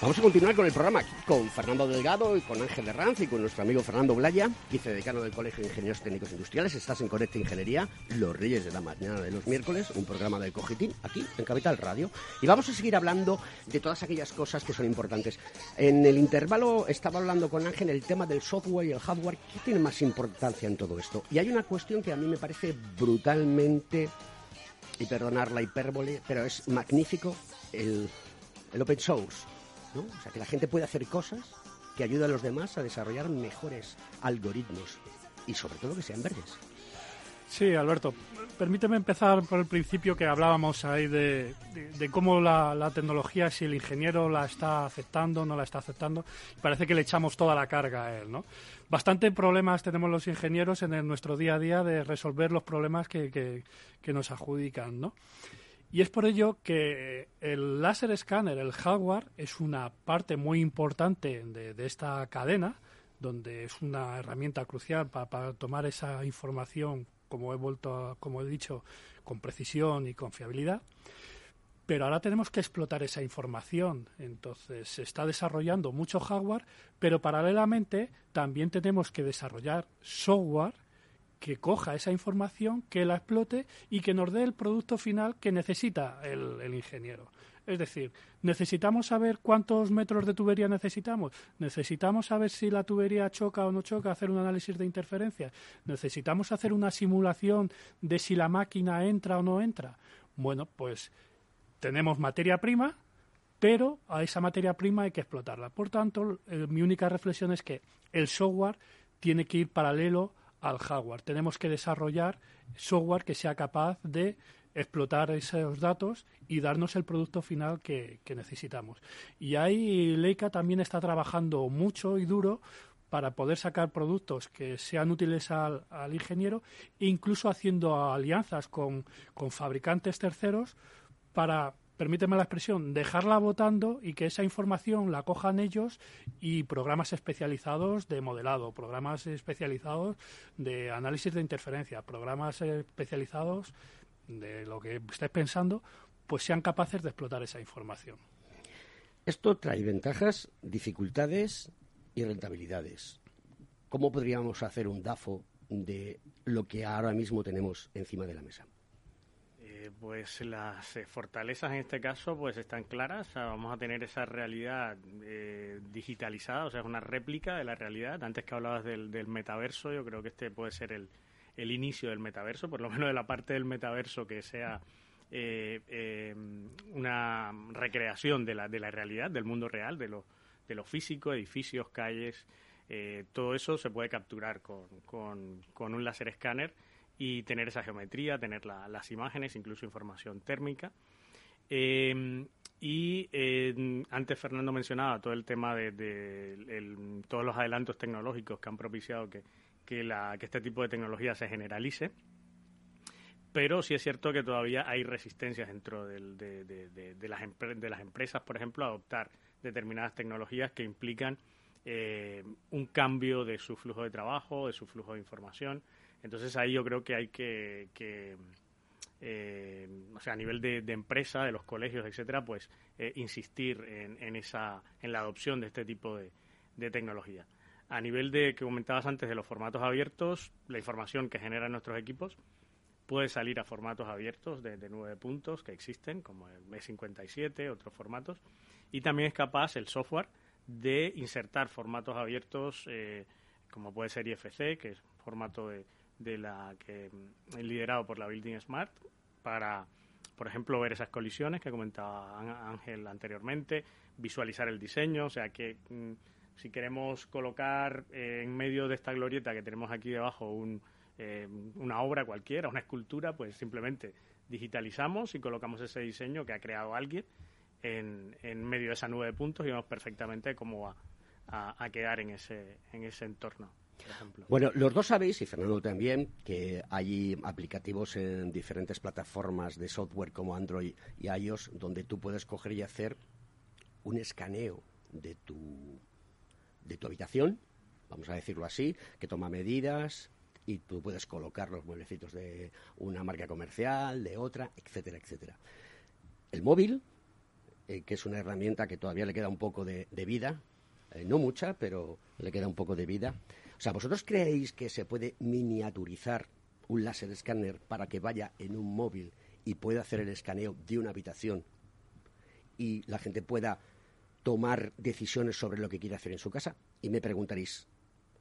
Vamos a continuar con el programa aquí con Fernando Delgado y con Ángel Herranz y con nuestro amigo Fernando Blaya, vicedecano del Colegio de Ingenieros Técnicos Industriales. Estás en Conecta Ingeniería, los Reyes de la Mañana de los miércoles, un programa del Cogitín aquí en Capital Radio. Y vamos a seguir hablando de todas aquellas cosas que son importantes. En el intervalo estaba hablando con Ángel el tema del software y el hardware. ¿Qué tiene más importancia en todo esto? Y hay una cuestión que a mí me parece brutalmente, y perdonar la hipérbole, pero es magnífico, el, el open source o sea, que la gente puede hacer cosas que ayuden a los demás a desarrollar mejores algoritmos y sobre todo que sean verdes. Sí, Alberto, permíteme empezar por el principio que hablábamos ahí de, cómo la, tecnología, si el ingeniero la está aceptando, no la está aceptando, parece que le echamos toda la carga a él, ¿no? Bastante problemas tenemos los ingenieros en nuestro día a día de resolver los problemas que, que nos adjudican, ¿no? Y es por ello que el láser escáner, el hardware, es una parte muy importante de, esta cadena, donde es una herramienta crucial para, tomar esa información, como he vuelto, como he dicho, con precisión y con fiabilidad. Pero ahora tenemos que explotar esa información. Entonces se está desarrollando mucho hardware, pero paralelamente también tenemos que desarrollar software que coja esa información, que la explote y que nos dé el producto final que necesita el, ingeniero. Es decir, necesitamos saber cuántos metros de tubería necesitamos, necesitamos saber si la tubería choca o no choca, hacer un análisis de interferencia, necesitamos hacer una simulación de si la máquina entra o no entra. Bueno, pues tenemos materia prima, pero a esa materia prima hay que explotarla. Por tanto, eh, mi única reflexión es que el software tiene que ir paralelo al hardware. Tenemos que desarrollar software que sea capaz de explotar esos datos y darnos el producto final que, necesitamos. Y ahí Leica también está trabajando mucho y duro para poder sacar productos que sean útiles al, ingeniero, incluso haciendo alianzas con, con fabricantes terceros para permíteme la expresión, dejarla votando y que esa información la cojan ellos y programas especializados de modelado, programas especializados de análisis de interferencia, programas especializados de lo que estés pensando, pues sean capaces de explotar esa información. Esto trae ventajas, dificultades y rentabilidades. ¿Cómo podríamos hacer un DAFO de lo que ahora mismo tenemos encima de la mesa? Pues las eh, fortalezas en este caso pues están claras. vamos a tener esa realidad eh, digitalizada, o sea, es una réplica de la realidad. Antes que hablabas del, metaverso, yo creo que este puede ser el, el, inicio del metaverso, por lo menos de la parte del metaverso que sea eh, una recreación de la, de la realidad, del mundo real, de lo, de lo físico, edificios, calles. todo eso se puede capturar con, con, con un láser escáner y tener esa geometría, tener las imágenes, incluso información térmica. Em, y antes Fernando mencionaba todo el tema de, todos los adelantos tecnológicos que han propiciado que, que este tipo de tecnología se generalice. Pero sí es cierto que todavía hay resistencias dentro de, las de las empresas, por ejemplo, a adoptar determinadas tecnologías que implican eh, un cambio de su flujo de trabajo, de su flujo de información, entonces ahí yo creo que hay que, eh, o sea, a nivel de, empresa, de los colegios, etcétera, pues eh, insistir en, esa, en la adopción de este tipo de, tecnología. A nivel de que comentabas antes de los formatos abiertos, la información que generan nuestros equipos puede salir a formatos abiertos de, nueve puntos que existen, como el M57, otros formatos, y también es capaz el software de insertar formatos abiertos eh, como puede ser IFC, que es formato de, de la que mm, liderado por la Building Smart para, por ejemplo, ver esas colisiones que comentaba Ángel anteriormente, visualizar el diseño, o sea que mm, si queremos colocar eh, en medio de esta glorieta que tenemos aquí debajo un, eh, una obra cualquiera, una escultura, pues simplemente digitalizamos y colocamos ese diseño que ha creado alguien en, en medio de esa nube de puntos y vemos perfectamente cómo va a, quedar en ese, en ese entorno. Bueno, los dos sabéis, y Fernando también, que hay aplicativos en diferentes plataformas de software como Android y iOS donde tú puedes coger y hacer un escaneo de tu, de tu habitación, vamos a decirlo así, que toma medidas y tú puedes colocar los mueblecitos de una marca comercial, de otra, etcétera, etcétera. El móvil, eh, que es una herramienta que todavía le queda un poco de, vida, eh, no mucha, pero le queda un poco de vida. O sea, ¿vosotros creéis que se puede miniaturizar un láser escáner para que vaya en un móvil y pueda hacer el escaneo de una habitación y la gente pueda tomar decisiones sobre lo que quiere hacer en su casa? Y me preguntaréis,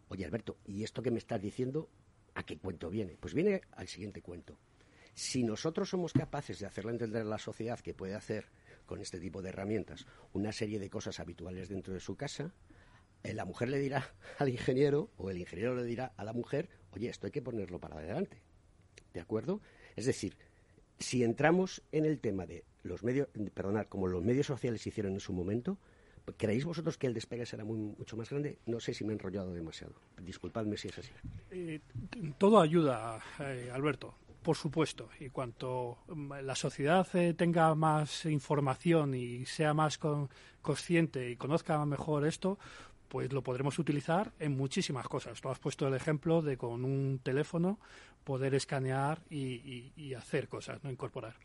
oye Alberto, ¿y esto que me estás diciendo a qué cuento viene? Pues viene al siguiente cuento. Si nosotros somos capaces de hacerle entender a la sociedad que puede hacer con este tipo de herramientas una serie de cosas habituales dentro de su casa, la mujer le dirá al ingeniero o el ingeniero le dirá a la mujer, oye, esto hay que ponerlo para adelante. ¿De acuerdo? Es decir, si entramos en el tema de los medios, perdonad, como los medios sociales hicieron en su momento, ¿creéis vosotros que el despegue será mucho más grande? No sé si me he enrollado demasiado. Disculpadme si es así. Eh, todo ayuda, eh, Alberto. Por supuesto, y cuanto mm, la sociedad tenga más información y sea más consciente y conozca mejor esto, pues lo podremos utilizar en muchísimas cosas. Tú has puesto el ejemplo de con un teléfono poder escanear y, hacer cosas, no incorporar.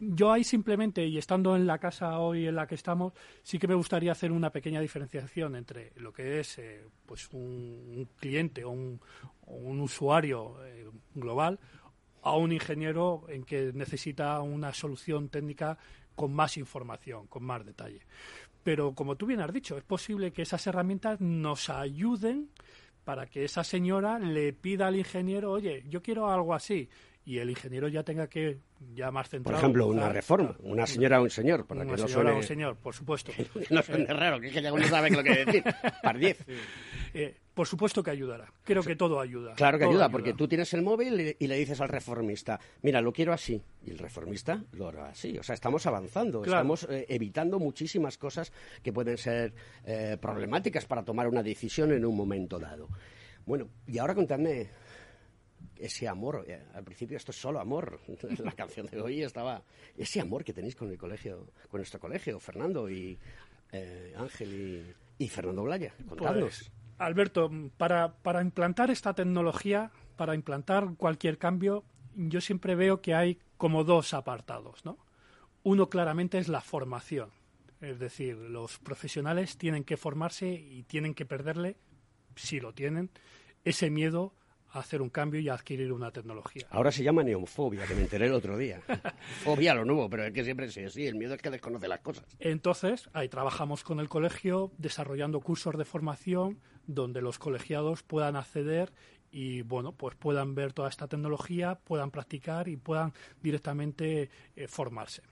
Yo ahí simplemente, y estando en la casa hoy en la que estamos, sí que me gustaría hacer una pequeña diferenciación entre lo que es eh, pues un, cliente o un, usuario eh, global a un ingeniero en que necesita una solución técnica con más información, con más detalle. Pero como tú bien has dicho, es posible que esas herramientas nos ayuden para que esa señora le pida al ingeniero, oye, yo quiero algo así, y el ingeniero ya tenga que ya más centrado. Por ejemplo, una reforma, una señora o un señor, para una que no señora o un señor, por supuesto. no suene raro, que, ya uno sabe lo que decir. Par diez. Eh, por supuesto que ayudará. Creo que todo ayuda. Claro que ayuda, porque tú tienes el móvil y le dices al reformista, mira, lo quiero así. Y el reformista lo hará así. O sea, estamos avanzando, estamos eh, evitando muchísimas cosas que pueden ser eh, problemáticas para tomar una decisión en un momento dado. Bueno, y ahora contadme ese amor. Al principio esto es solo amor. La canción de hoy estaba ese amor que tenéis con el colegio, con nuestro colegio, Fernando y Ángel y, Fernando Blaya. Contadnos. Pues, Alberto, para, para implantar esta tecnología, para implantar cualquier cambio, yo siempre veo que hay como dos apartados, ¿no? Uno claramente es la formación, es decir, los profesionales tienen que formarse y tienen que perderle, si lo tienen, ese miedo a hacer un cambio y a adquirir una tecnología. Ahora se llama neofobia, que me enteré el otro día. Fobia lo nuevo, pero es que siempre es así, el miedo es que desconoce las cosas. Entonces, ahí trabajamos con el colegio desarrollando cursos de formación donde los colegiados puedan acceder y bueno, pues puedan ver toda esta tecnología, puedan practicar y puedan directamente eh, formarse.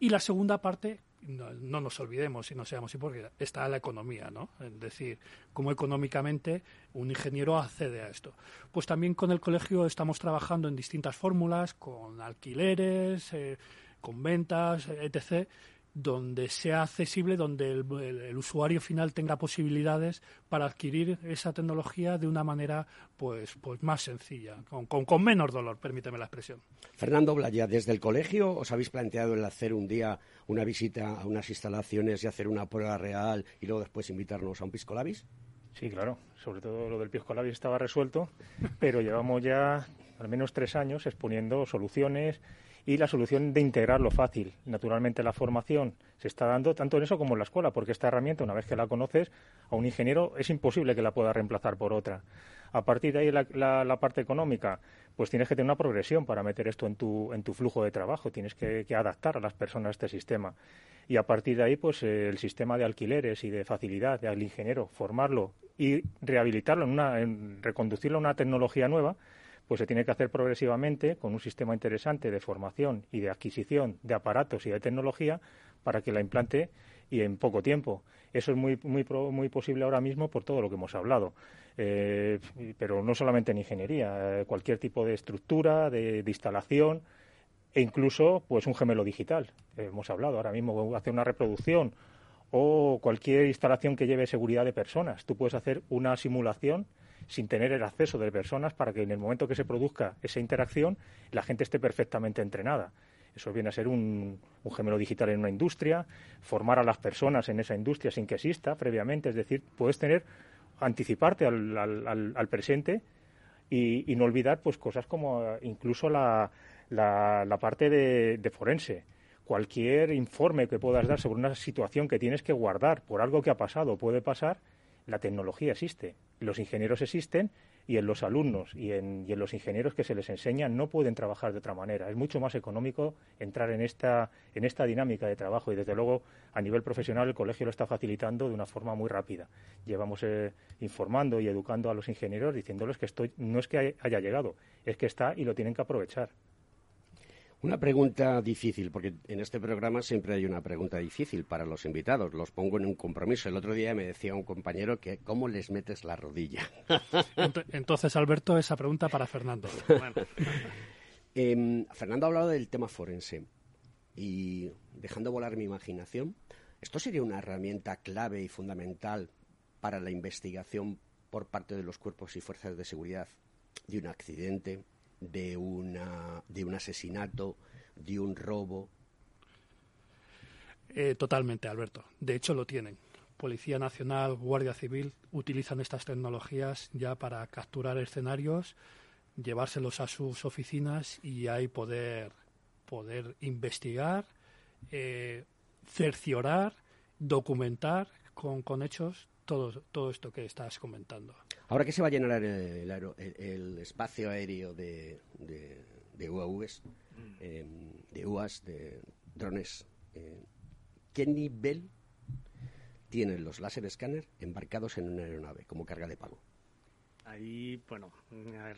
Y la segunda parte, no, nos olvidemos y no seamos hipócritas, está la economía, ¿no? Es decir, cómo económicamente un ingeniero accede a esto. Pues también con el colegio estamos trabajando en distintas fórmulas, con alquileres, eh, con ventas, etc., donde sea accesible, donde el, usuario final tenga posibilidades para adquirir esa tecnología de una manera pues, pues más sencilla, con, con, menos dolor, permíteme la expresión. Fernando Blaya, desde el colegio os habéis planteado el hacer un día una visita a unas instalaciones y hacer una prueba real y luego después invitarnos a un Pisco Labis? Sí, claro. Sobre todo lo del Pisco Labis estaba resuelto, pero llevamos ya al menos tres años exponiendo soluciones y la solución de integrarlo fácil. Naturalmente la formación se está dando tanto en eso como en la escuela, porque esta herramienta, una vez que la conoces, a un ingeniero es imposible que la pueda reemplazar por otra. A partir de ahí la, parte económica, pues tienes que tener una progresión para meter esto en tu, en tu flujo de trabajo, tienes que, adaptar a las personas a este sistema. Y a partir de ahí, pues el sistema de alquileres y de facilidad del ingeniero, formarlo y rehabilitarlo, en una, en reconducirlo a una tecnología nueva, pues se tiene que hacer progresivamente con un sistema interesante de formación y de adquisición de aparatos y de tecnología para que la implante y en poco tiempo. Eso es muy, muy, muy posible ahora mismo por todo lo que hemos hablado. Eh, pero no solamente en ingeniería, eh, cualquier tipo de estructura, de, instalación, e incluso pues un gemelo digital. Hemos hablado ahora mismo, hacer una reproducción o cualquier instalación que lleve seguridad de personas. Tú puedes hacer una simulación sin tener el acceso de personas para que en el momento que se produzca esa interacción la gente esté perfectamente entrenada. Eso viene a ser un, gemelo digital en una industria, formar a las personas en esa industria sin que exista previamente, es decir, puedes tener, anticiparte al, presente y, no olvidar pues cosas como eh, incluso la, parte de forense cualquier informe que puedas dar sobre una situación que tienes que guardar por algo que ha pasado puede pasar, la tecnología existe, los ingenieros existen y en los alumnos y en, los ingenieros que se les enseña no pueden trabajar de otra manera. Es mucho más económico entrar en esta, en esta dinámica de trabajo y desde luego a nivel profesional el colegio lo está facilitando de una forma muy rápida. Llevamos eh, informando y educando a los ingenieros diciéndoles que no es que haya llegado, es que está y lo tienen que aprovechar. Una pregunta difícil, porque en este programa siempre hay una pregunta difícil para los invitados. Los pongo en un compromiso. El otro día me decía un compañero que ¿cómo les metes la rodilla? Entonces, Alberto, esa pregunta para Fernando. Em, Fernando ha hablado del tema forense y dejando volar mi imaginación, ¿esto sería una herramienta clave y fundamental para la investigación por parte de los cuerpos y fuerzas de seguridad de un accidente, de, una, de un asesinato, de un robo. Eh, totalmente, Alberto. De hecho, lo tienen. Policía Nacional, Guardia Civil utilizan estas tecnologías ya para capturar escenarios, llevárselos a sus oficinas y ahí poder, poder investigar, eh, cerciorar, documentar con, con hechos todo, todo esto que estás comentando. Ahora que se va a llenar el, espacio aéreo de, de, UAVs, mm. em, de UAS, de drones, eh, ¿qué nivel tienen los láser escáner embarcados en una aeronave como carga de pago? Ahí, bueno,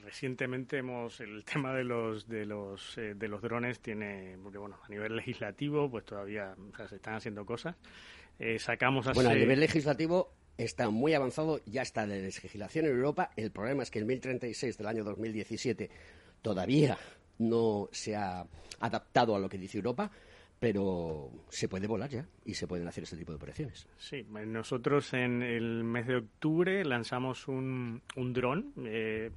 recientemente hemos el tema de los de los eh, de los drones tiene, porque bueno, a nivel legislativo, pues todavía se están haciendo cosas. Eh, sacamos Bueno, a nivel legislativo está muy avanzado, ya está la legislación en Europa. El problema es que el 1036 del año 2017 todavía no se ha adaptado a lo que dice Europa, pero se puede volar ya y se pueden hacer ese tipo de operaciones. Sí, nosotros en el mes de octubre lanzamos un, un dron, eh,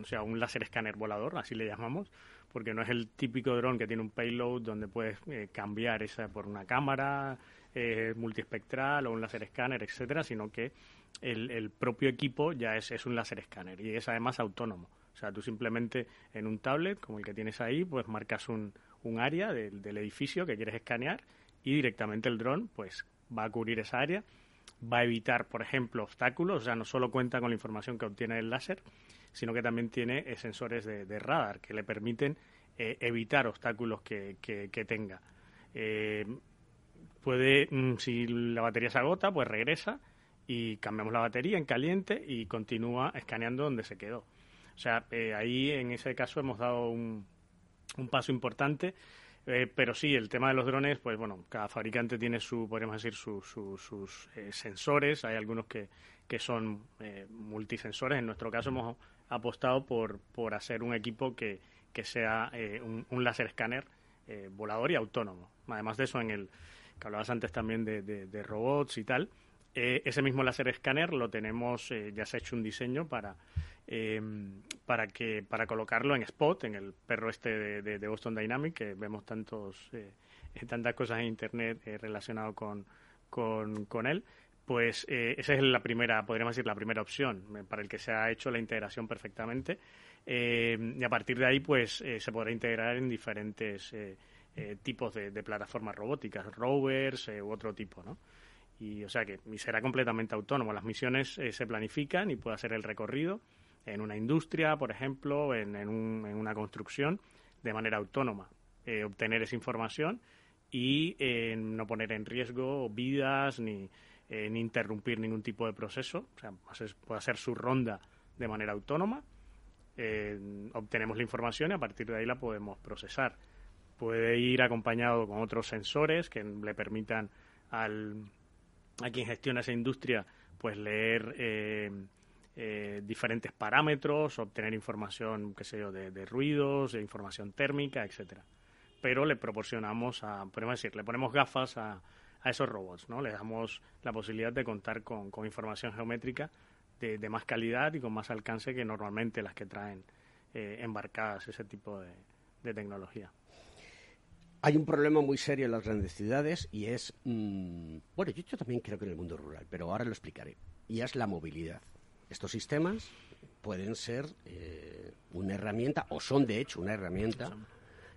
o sea, un láser escáner volador, así le llamamos, porque no es el típico dron que tiene un payload donde puedes eh, cambiar esa por una cámara, eh, multiespectral o un láser escáner, etcétera, sino que el, propio equipo ya es, un láser escáner y es además autónomo. O sea, tú simplemente en un tablet, como el que tienes ahí, pues marcas un, área del, edificio que quieres escanear y directamente el dron pues va a cubrir esa área, va a evitar, por ejemplo, obstáculos, o sea, no solo cuenta con la información que obtiene el láser, sino que también tiene eh, sensores de, radar que le permiten eh, evitar obstáculos que, que, tenga. Eh, puede, mm, si la batería se agota, pues regresa y cambiamos la batería en caliente y continúa escaneando donde se quedó. O sea, eh, ahí en ese caso hemos dado un, un paso importante. Eh, pero sí, el tema de los drones, pues bueno, cada fabricante tiene su, podríamos decir, sus eh, sensores. Hay algunos que, que son multisensores. En nuestro caso hemos apostado por, por hacer un equipo que, que sea un, un láser escáner volador y autónomo. Además de eso, en el, que hablabas antes también de, robots y tal. Eh, ese mismo láser escáner lo tenemos, eh, ya se ha hecho un diseño para, em, para, que, para colocarlo en Spot, en el perro este de, Boston Dynamics, que vemos tantos, eh, tantas cosas en Internet relacionadas con, con, con, él. Pues esa es la primera, podríamos decir, la primera opción para el que se ha hecho la integración perfectamente. y a partir de ahí, pues se podrá integrar en diferentes eh, tipos de, plataformas robóticas, rovers eh, u otro tipo, ¿no? Y o sea que será completamente autónomo. Las misiones eh, se planifican y puede hacer el recorrido en una industria, por ejemplo, en, en, una construcción, de manera autónoma. obtener esa información y no poner en riesgo vidas ni, ni interrumpir ningún tipo de proceso. O sea, puede hacer su ronda de manera autónoma. obtenemos la información y a partir de ahí la podemos procesar puede ir acompañado con otros sensores que le permitan al, a quien gestiona esa industria pues leer eh, eh, diferentes parámetros, obtener información, qué sé yo, de, ruidos, de información térmica, etcétera. pero le proporcionamos, a, podemos decir, le ponemos gafas a, a esos robots, ¿no? Les damos la posibilidad de contar con, con información geométrica de, de, más calidad y con más alcance que normalmente las que traen eh, embarcadas ese tipo de, de, tecnología. Hay un problema muy serio en las grandes ciudades y es, mmm, bueno, yo, yo también creo que en el mundo rural, pero ahora lo explicaré, y es la movilidad. Estos sistemas pueden ser eh, una herramienta, o son de hecho una herramienta,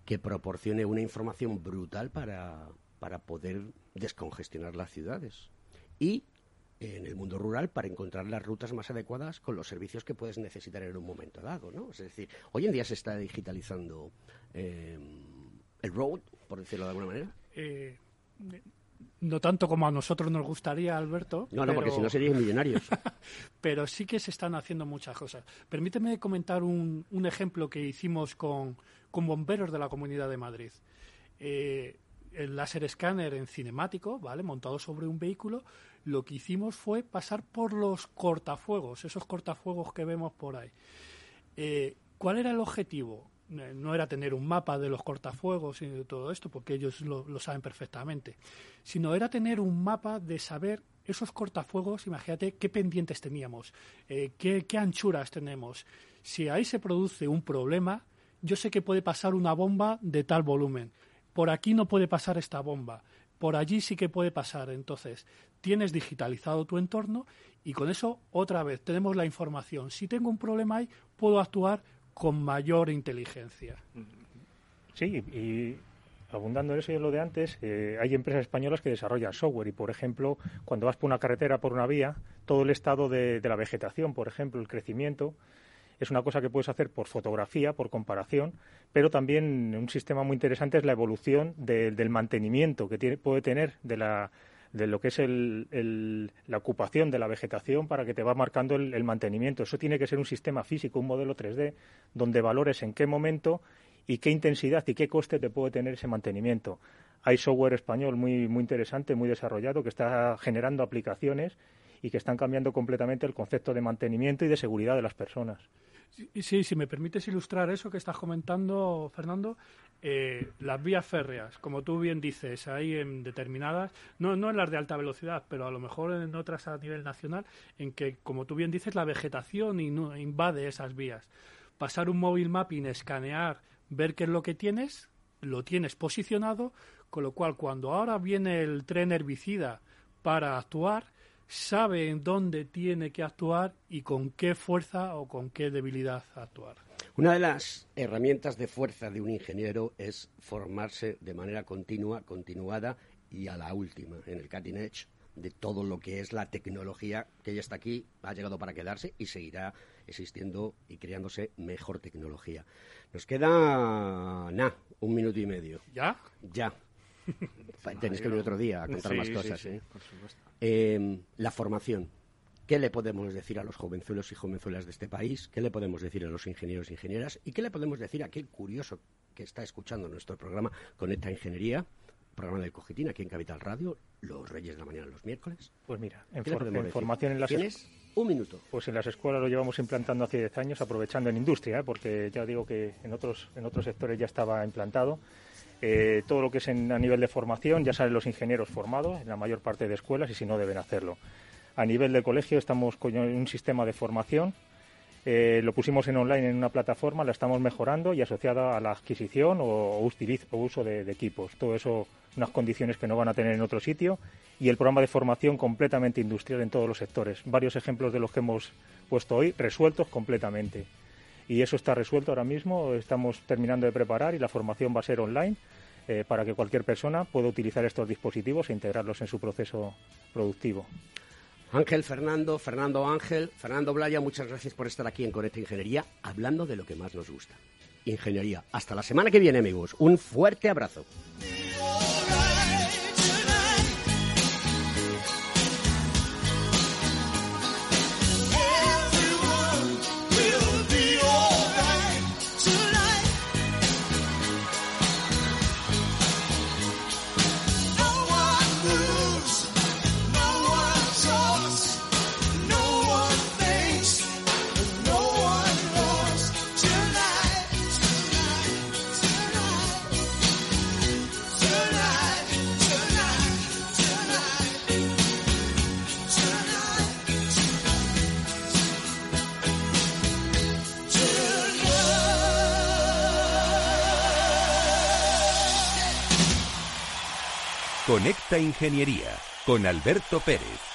que proporcione una información brutal para, para poder descongestionar las ciudades. Y en el mundo rural para encontrar las rutas más adecuadas con los servicios que puedes necesitar en un momento dado, ¿no? Es decir, hoy en día se está digitalizando eh, el road, por decirlo de alguna manera. Eh, no tanto como a nosotros nos gustaría, Alberto. No, no, pero... porque si no serían millonarios. pero sí que se están haciendo muchas cosas. Permíteme comentar un, un ejemplo que hicimos con, con, bomberos de la Comunidad de Madrid. Eh, el láser escáner en cinemático, ¿vale? Montado sobre un vehículo, lo que hicimos fue pasar por los cortafuegos, esos cortafuegos que vemos por ahí. Eh, ¿Cuál era el objetivo? No era tener un mapa de los cortafuegos y de todo esto, porque ellos lo, lo, saben perfectamente, sino era tener un mapa de saber esos cortafuegos, imagínate qué pendientes teníamos, eh, qué, qué anchuras tenemos. Si ahí se produce un problema, yo sé que puede pasar una bomba de tal volumen. Por aquí no puede pasar esta bomba. Por allí sí que puede pasar. Entonces, tienes digitalizado tu entorno y con eso, otra vez, tenemos la información. Si tengo un problema ahí, puedo actuar con mayor inteligencia. Sí, y abundando en eso y en lo de antes, eh, hay empresas españolas que desarrollan software y, por ejemplo, cuando vas por una carretera, por una vía, todo el estado de, la vegetación, por ejemplo, el crecimiento, es una cosa que puedes hacer por fotografía, por comparación, pero también un sistema muy interesante es la evolución de, del mantenimiento que tiene, puede tener de la de lo que es el, el, la ocupación de la vegetación para que te va marcando el, el, mantenimiento. Eso tiene que ser un sistema físico, un modelo 3D, donde valores en qué momento y qué intensidad y qué coste te puede tener ese mantenimiento. Hay software español muy, muy interesante, muy desarrollado, que está generando aplicaciones y que están cambiando completamente el concepto de mantenimiento y de seguridad de las personas. Sí, si me permites ilustrar eso que estás comentando, Fernando, eh, las vías férreas, como tú bien dices, hay en determinadas, no, no en las de alta velocidad, pero a lo mejor en otras a nivel nacional, en que, como tú bien dices, la vegetación invade esas vías. Pasar un móvil mapping, escanear, ver qué es lo que tienes, lo tienes posicionado, con lo cual cuando ahora viene el tren herbicida para actuar, sabe en dónde tiene que actuar y con qué fuerza o con qué debilidad actuar. Una de las herramientas de fuerza de un ingeniero es formarse de manera continua, continuada y a la última, en el cutting edge de todo lo que es la tecnología que ya está aquí, ha llegado para quedarse y seguirá existiendo y creándose mejor tecnología. Nos queda, nada, un minuto y medio. ¿Ya? Ya. Tenéis que venir otro día a contar sí, más cosas. Sí, sí, ¿eh? por supuesto. Eh, la formación. ¿Qué le podemos decir a los jovenzuelos y jovenzuelas de este país? ¿Qué le podemos decir a los ingenieros e ingenieras? ¿Y qué le podemos decir a aquel curioso que está escuchando nuestro programa Conecta Ingeniería, programa del Cogitín aquí en Capital Radio, los Reyes de la Mañana los miércoles? Pues mira, en, for en formación en las ¿Tienes? Un minuto. Pues en las escuelas lo llevamos implantando hace 10 años, aprovechando en industria, ¿eh? porque ya digo que en otros, en otros sectores ya estaba implantado. Eh, todo lo que es en, a nivel de formación, ya salen los ingenieros formados en la mayor parte de escuelas y si no deben hacerlo. A nivel de colegio estamos con un sistema de formación, eh, lo pusimos en online en una plataforma, la estamos mejorando y asociada a la adquisición o, uso de, de, equipos. Todo eso, unas condiciones que no van a tener en otro sitio y el programa de formación completamente industrial en todos los sectores. Varios ejemplos de los que hemos puesto hoy resueltos completamente. Y eso está resuelto ahora mismo, estamos terminando de preparar y la formación va a ser online eh, para que cualquier persona pueda utilizar estos dispositivos e integrarlos en su proceso productivo. Ángel Fernando, Fernando Ángel, Fernando Blaya, muchas gracias por estar aquí en Conecta Ingeniería, hablando de lo que más nos gusta. Ingeniería. Hasta la semana que viene, amigos. Un fuerte abrazo. Conecta Ingeniería con Alberto Pérez.